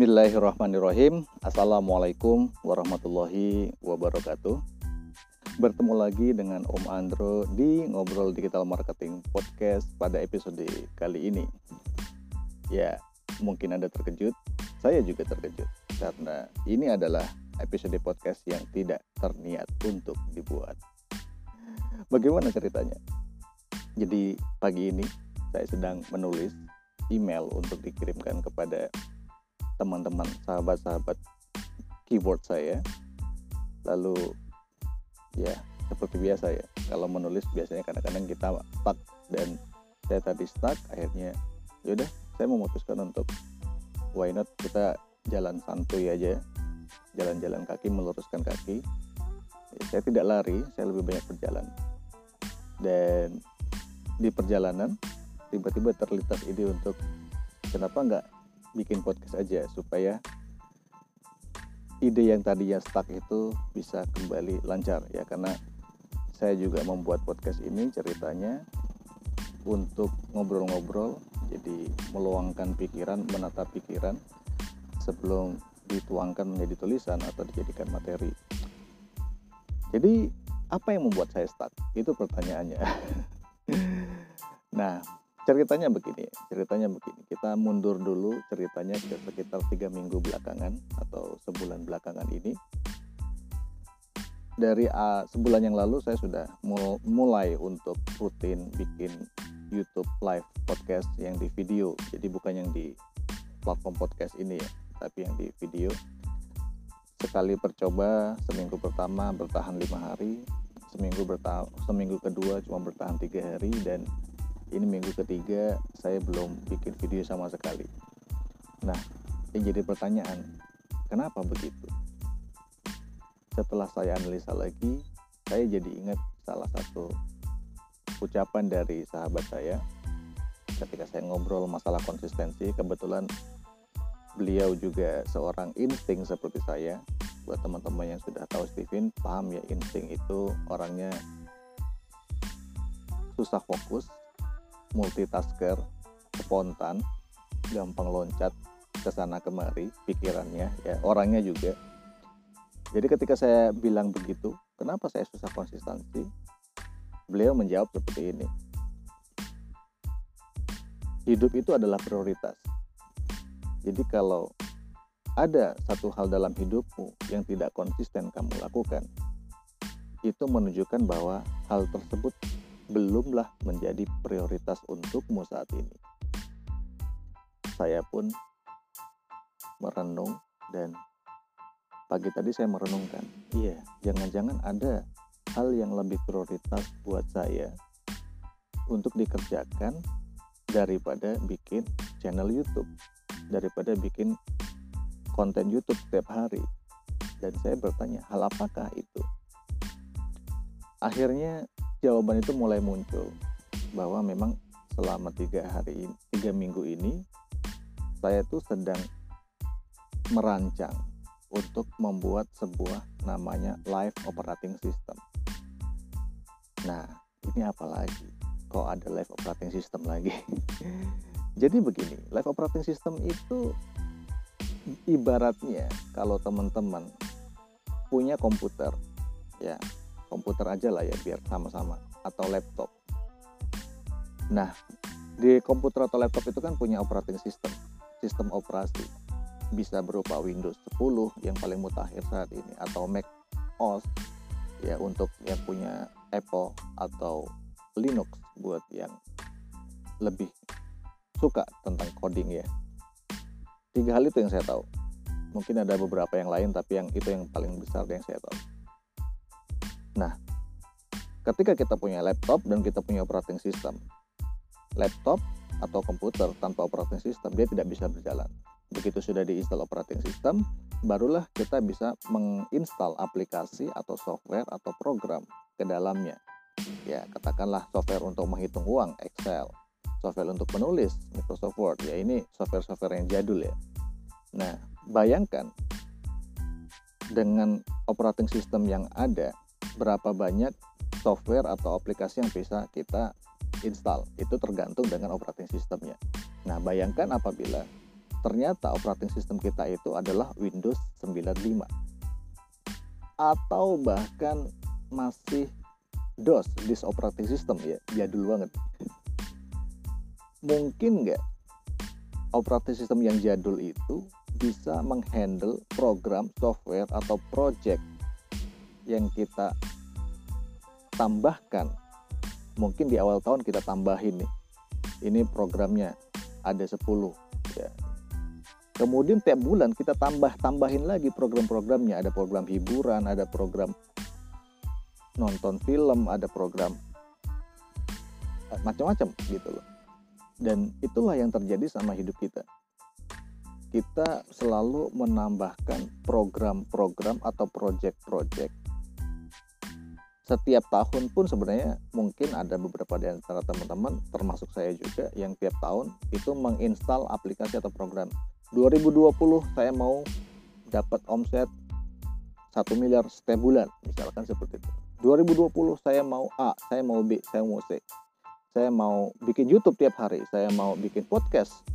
Bismillahirrahmanirrahim. Assalamualaikum warahmatullahi wabarakatuh. Bertemu lagi dengan Om Andro di Ngobrol Digital Marketing Podcast pada episode kali ini. Ya, mungkin Anda terkejut Saya juga terkejut. Karena ini adalah episode podcast yang tidak terniat untuk dibuat. Bagaimana ceritanya? Jadi pagi ini saya sedang menulis email untuk dikirimkan kepada teman-teman sahabat-sahabat keyboard saya. Lalu ya seperti biasa ya kalau menulis biasanya kadang-kadang kita stuck dan saya tadi stuck akhirnya yaudah saya memutuskan untuk why not kita jalan santuy aja jalan-jalan kaki meluruskan kaki. Ya, saya tidak lari saya lebih banyak berjalan. Dan di perjalanan tiba-tiba terlintas ide untuk kenapa nggak bikin podcast aja supaya ide yang tadinya stuck itu bisa kembali lancar ya. Karena saya juga membuat podcast ini ceritanya untuk ngobrol-ngobrol jadi meluangkan pikiran menata pikiran sebelum dituangkan menjadi tulisan atau dijadikan materi. Jadi apa yang membuat saya stuck? Itu pertanyaannya. Nah ceritanya begini ceritanya begini. Kita mundur dulu ceritanya sekitar tiga minggu belakangan atau sebulan belakangan ini. Dari uh, sebulan yang lalu saya sudah mulai untuk rutin bikin YouTube live podcast yang di video. Jadi bukan yang di platform podcast ini ya tapi yang di video. Sekali percoba seminggu pertama bertahan lima hari seminggu bertahan seminggu kedua cuma bertahan tiga hari dan ini minggu ketiga saya belum bikin video sama sekali. Nah yang jadi pertanyaan kenapa begitu? Setelah saya analisa lagi saya jadi ingat salah satu ucapan dari sahabat saya. Ketika saya ngobrol masalah konsistensi kebetulan beliau juga seorang insting seperti saya. Buat teman-teman yang sudah tahu Steven paham ya insting itu orangnya susah fokus multitasker, spontan, gampang loncat ke sana kemari pikirannya ya orangnya juga. Jadi ketika saya bilang begitu kenapa saya susah konsistensi? Beliau menjawab seperti ini. Hidup itu adalah prioritas. Jadi kalau ada satu hal dalam hidupmu yang tidak konsisten kamu lakukan itu menunjukkan bahwa hal tersebut belumlah menjadi prioritas untukmu saat ini. Saya pun merenung dan pagi tadi saya merenungkan, iya, jangan-jangan ada hal yang lebih prioritas buat saya untuk dikerjakan daripada bikin channel YouTube, daripada bikin konten YouTube setiap hari. Dan saya bertanya, hal apakah itu? Akhirnya jawaban itu mulai muncul bahwa memang selama tiga hari tiga minggu ini saya tuh sedang merancang untuk membuat sebuah namanya live operating system. Nah, ini apa lagi? Kok ada live operating system lagi? Jadi begini, live operating system itu ibaratnya kalau teman-teman punya komputer, ya komputer aja lah ya biar sama-sama atau laptop. Nah, di komputer atau laptop itu kan punya operating system, sistem operasi. Bisa berupa Windows 10 yang paling mutakhir saat ini atau Mac OS ya untuk yang punya Apple atau Linux buat yang lebih suka tentang coding ya. Tiga hal itu yang saya tahu. Mungkin ada beberapa yang lain tapi yang itu yang paling besar yang saya tahu. Nah, ketika kita punya laptop dan kita punya operating system, laptop atau komputer tanpa operating system dia tidak bisa berjalan. Begitu sudah diinstal operating system, barulah kita bisa menginstal aplikasi atau software atau program ke dalamnya. Ya, katakanlah software untuk menghitung uang, Excel. Software untuk menulis, Microsoft Word. Ya, ini software-software yang jadul ya. Nah, bayangkan dengan operating system yang ada, berapa banyak software atau aplikasi yang bisa kita install. Itu tergantung dengan operating systemnya. Nah, bayangkan apabila ternyata operating system kita itu adalah Windows 95 atau bahkan masih DOS, disk operating system ya, jadul banget. Mungkin nggak operating system yang jadul itu bisa menghandle program, software atau project yang kita tambahkan. Mungkin di awal tahun kita tambahin nih. Ini programnya ada 10 ya. Kemudian tiap bulan kita tambah tambahin lagi program-programnya. Ada program hiburan, ada program nonton film, ada program eh, macam-macam gitu loh. Dan itulah yang terjadi sama hidup kita. Kita selalu menambahkan program-program atau project-project setiap tahun pun sebenarnya mungkin ada beberapa di antara teman-teman termasuk saya juga yang tiap tahun itu menginstal aplikasi atau program. 2020 saya mau dapat omset 1 miliar setiap bulan misalkan seperti itu. 2020 saya mau A saya mau B saya mau C. Saya mau bikin YouTube tiap hari saya mau bikin podcast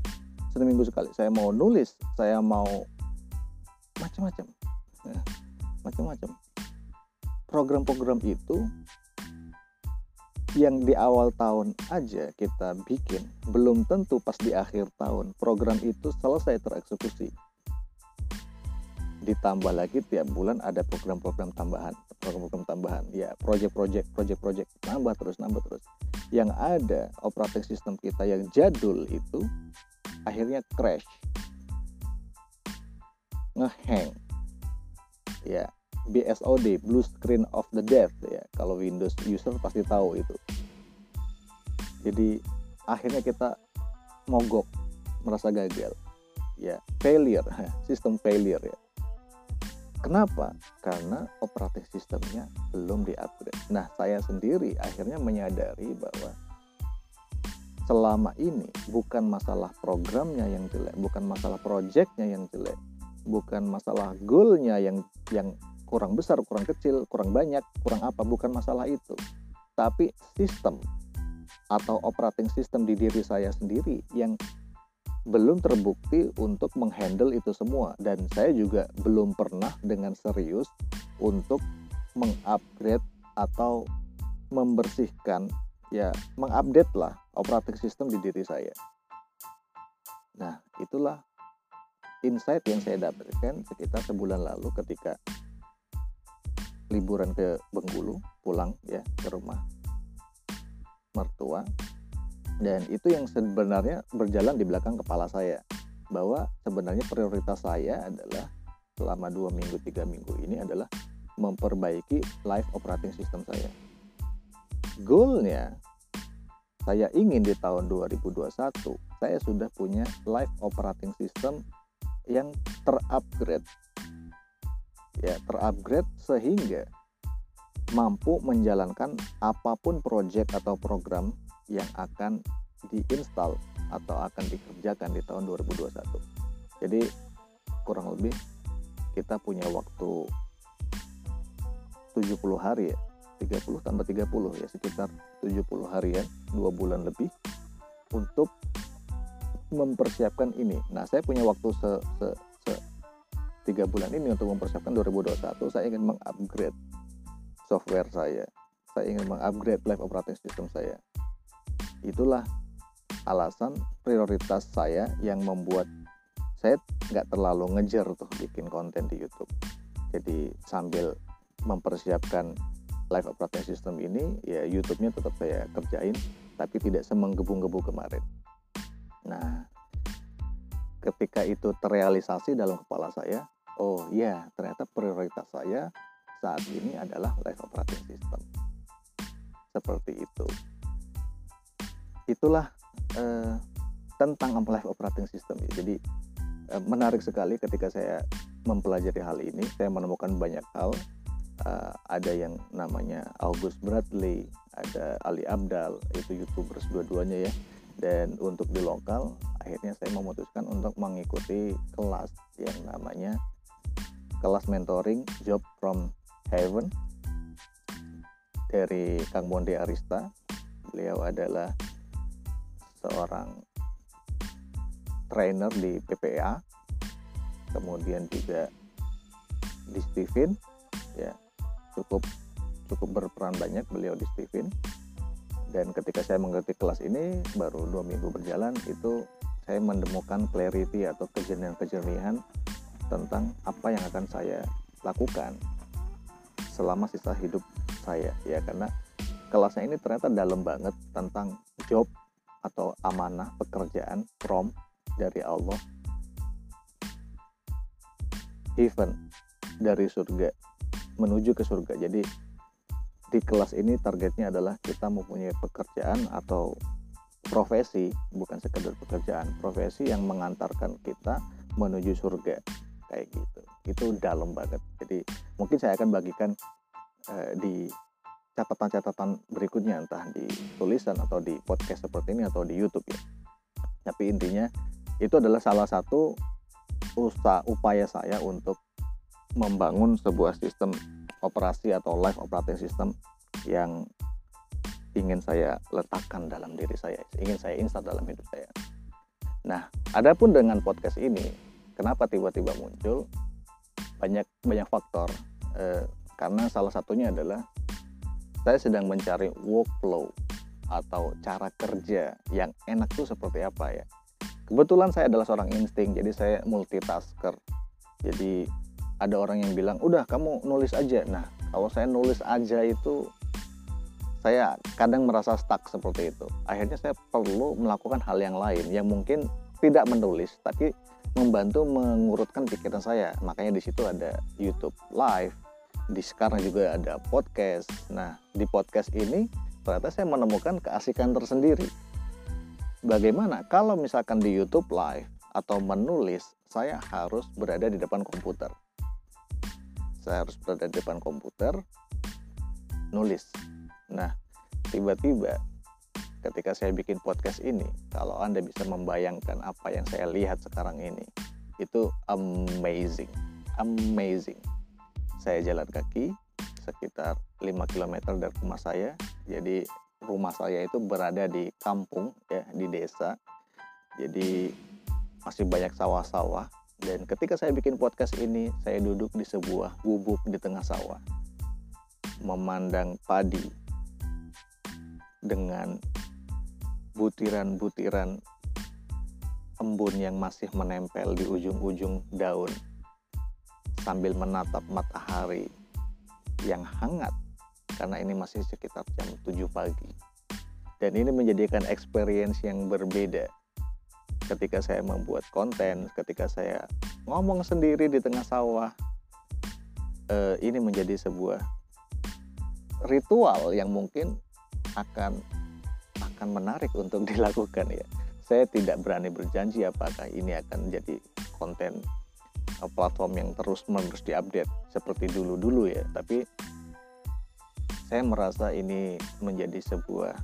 seminggu sekali saya mau nulis saya mau macam-macam ya, macam-macam program-program itu yang di awal tahun aja kita bikin belum tentu pas di akhir tahun program itu selesai tereksekusi. Ditambah lagi tiap bulan ada program-program tambahan program-program tambahan. Ya project-project project-project nambah terus nambah terus. Yang ada operating system kita yang jadul itu akhirnya crash. Ngehang. Ya BSOD Blue Screen of the Death ya. Kalau Windows user pasti tahu itu. Jadi akhirnya kita mogok merasa gagal ya. Failure sistem failure ya. Kenapa? Karena operating sistemnya belum di-upgrade. Nah saya sendiri akhirnya menyadari bahwa selama ini bukan masalah programnya yang jelek bukan masalah projectnya yang jelek bukan masalah goalnya yang yang kurang besar, kurang kecil, kurang banyak, kurang apa, bukan masalah itu. Tapi sistem atau operating system di diri saya sendiri yang belum terbukti untuk menghandle itu semua dan saya juga belum pernah dengan serius untuk mengupgrade atau membersihkan ya mengupdate lah operating system di diri saya. Nah, itulah insight yang saya dapatkan sekitar sebulan lalu ketika liburan ke Bengkulu pulang ya ke rumah mertua. Dan itu yang sebenarnya berjalan di belakang kepala saya bahwa sebenarnya prioritas saya adalah selama dua minggu tiga minggu ini adalah memperbaiki live operating system saya. Goalnya saya ingin di tahun 2021 saya sudah punya live operating system yang terupgrade ya terupgrade sehingga mampu menjalankan apa pun proyek atau program yang akan diinstal atau akan dikerjakan di tahun 2021. Jadi kurang lebih kita punya waktu 70 hari ya 30 tambah 30 ya sekitar 70 hari ya dua bulan lebih untuk mempersiapkan ini nah saya punya waktu se, se, tiga bulan ini untuk mempersiapkan 2021 saya ingin mengupgrade software saya. Saya ingin mengupgrade live operating system saya. Itulah alasan prioritas saya yang membuat saya nggak terlalu ngejar tuh bikin konten di YouTube. Jadi sambil mempersiapkan live operating system ini ya YouTube-nya tetap saya kerjain tapi tidak semenggebu-gebu kemarin. Nah ketika itu terrealisasi dalam kepala saya oh iya ternyata prioritas saya saat ini adalah live operating system. Seperti itu. Itulah eh, tentang live operating system jadi eh, menarik sekali ketika saya mempelajari hal ini saya menemukan banyak hal. Uh, ada yang namanya August Bradley, ada Ali Abdal, itu youtubers dua-duanya ya. Dan untuk di lokal, akhirnya saya memutuskan untuk mengikuti kelas yang namanya kelas mentoring Job from Heaven dari Kang Monde Arista. Beliau adalah seorang trainer di PPA kemudian juga di Steven ya cukup cukup berperan banyak beliau di Steven dan ketika saya mengerti kelas ini baru dua minggu berjalan itu saya menemukan clarity atau kejernihan-kejernihan tentang apa yang akan saya lakukan selama sisa hidup saya ya. Karena kelasnya ini ternyata dalam banget tentang job atau amanah pekerjaan from dari Allah. Even dari surga menuju ke surga. Jadi di kelas ini targetnya adalah kita mempunyai pekerjaan atau profesi bukan sekedar pekerjaan profesi yang mengantarkan kita menuju surga kayak gitu. Itu dalam banget. Jadi mungkin saya akan bagikan uh, di catatan-catatan berikutnya entah di tulisan atau di podcast seperti ini atau di YouTube ya. Tapi intinya itu adalah salah satu usaha upaya saya untuk membangun sebuah sistem operasi atau live operating system yang ingin saya letakkan dalam diri saya, ingin saya install dalam hidup saya. Nah, adapun dengan podcast ini, kenapa tiba-tiba muncul? Banyak banyak faktor. Eh, karena salah satunya adalah saya sedang mencari workflow atau cara kerja yang enak tuh seperti apa ya. Kebetulan saya adalah seorang insting, jadi saya multitasker. Jadi ada orang yang bilang, udah kamu nulis aja. Nah, kalau saya nulis aja itu saya kadang merasa stuck seperti itu. Akhirnya saya perlu melakukan hal yang lain yang mungkin tidak menulis tapi membantu mengurutkan pikiran saya. Makanya di situ ada YouTube Live, di sekarang juga ada podcast. Nah, di podcast ini ternyata saya menemukan keasikan tersendiri. Bagaimana kalau misalkan di YouTube Live atau menulis, saya harus berada di depan komputer. Saya harus berada di depan komputer, nulis Nah, tiba-tiba ketika saya bikin podcast ini, kalau Anda bisa membayangkan apa yang saya lihat sekarang ini, itu amazing. Amazing. Saya jalan kaki sekitar 5 km dari rumah saya. Jadi rumah saya itu berada di kampung ya, di desa. Jadi masih banyak sawah-sawah dan ketika saya bikin podcast ini, saya duduk di sebuah gubuk di tengah sawah. Memandang padi dengan butiran-butiran embun yang masih menempel di ujung-ujung daun sambil menatap matahari yang hangat karena ini masih sekitar jam 7 pagi. Dan ini menjadikan experience yang berbeda. Ketika saya membuat konten ketika saya ngomong sendiri di tengah sawah eh, ini menjadi sebuah ritual yang mungkin akan akan menarik untuk dilakukan ya. Saya tidak berani berjanji apakah ini akan menjadi konten uh, platform yang terus menerus diupdate seperti dulu-dulu ya. Tapi saya merasa ini menjadi sebuah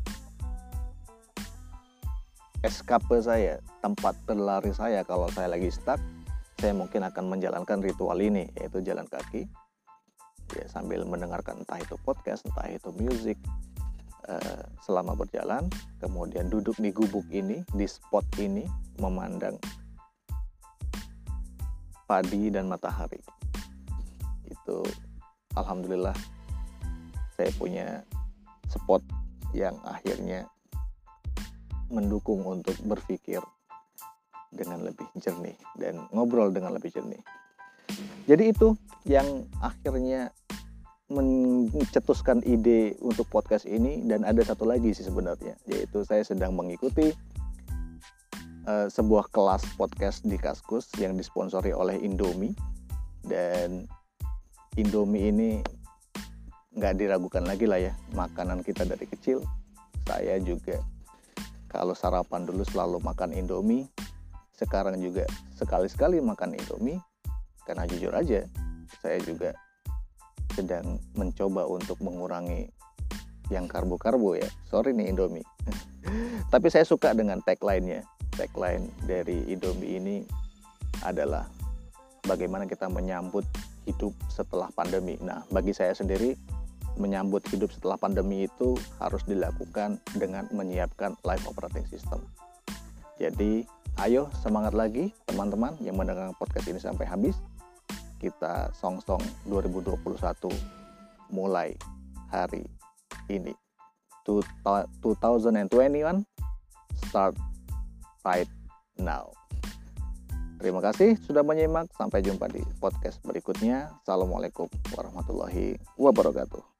escape saya, tempat berlari saya kalau saya lagi stuck, saya mungkin akan menjalankan ritual ini yaitu jalan kaki ya sambil mendengarkan entah itu podcast, entah itu musik, Eh, selama berjalan, kemudian duduk di gubuk ini, di spot ini, memandang padi dan matahari. Itu alhamdulillah saya punya spot yang akhirnya mendukung untuk berpikir dengan lebih jernih dan ngobrol dengan lebih jernih. Jadi itu yang akhirnya mencetuskan ide untuk podcast ini dan ada satu lagi sih sebenarnya yaitu saya sedang mengikuti uh, sebuah kelas podcast di Kaskus yang disponsori oleh Indomie. Dan Indomie ini nggak diragukan lagi lah ya makanan kita dari kecil. Saya juga kalau sarapan dulu selalu makan Indomie. Sekarang juga sekali-sekali makan Indomie. Karena jujur aja saya juga sedang mencoba untuk mengurangi yang karbo-karbo ya. Sorry nih Indomie. Tapi saya suka dengan tagline-nya. Tagline dari Indomie ini adalah bagaimana kita menyambut hidup setelah pandemi. Nah, bagi saya sendiri menyambut hidup setelah pandemi itu harus dilakukan dengan menyiapkan life operating system. Jadi ayo semangat lagi teman-teman yang mendengarkan podcast ini sampai habis. Kita song-song 2021 mulai hari ini. 2021 start right now. Terima kasih sudah menyimak. Sampai jumpa di podcast berikutnya. Assalamualaikum warahmatullahi wabarakatuh.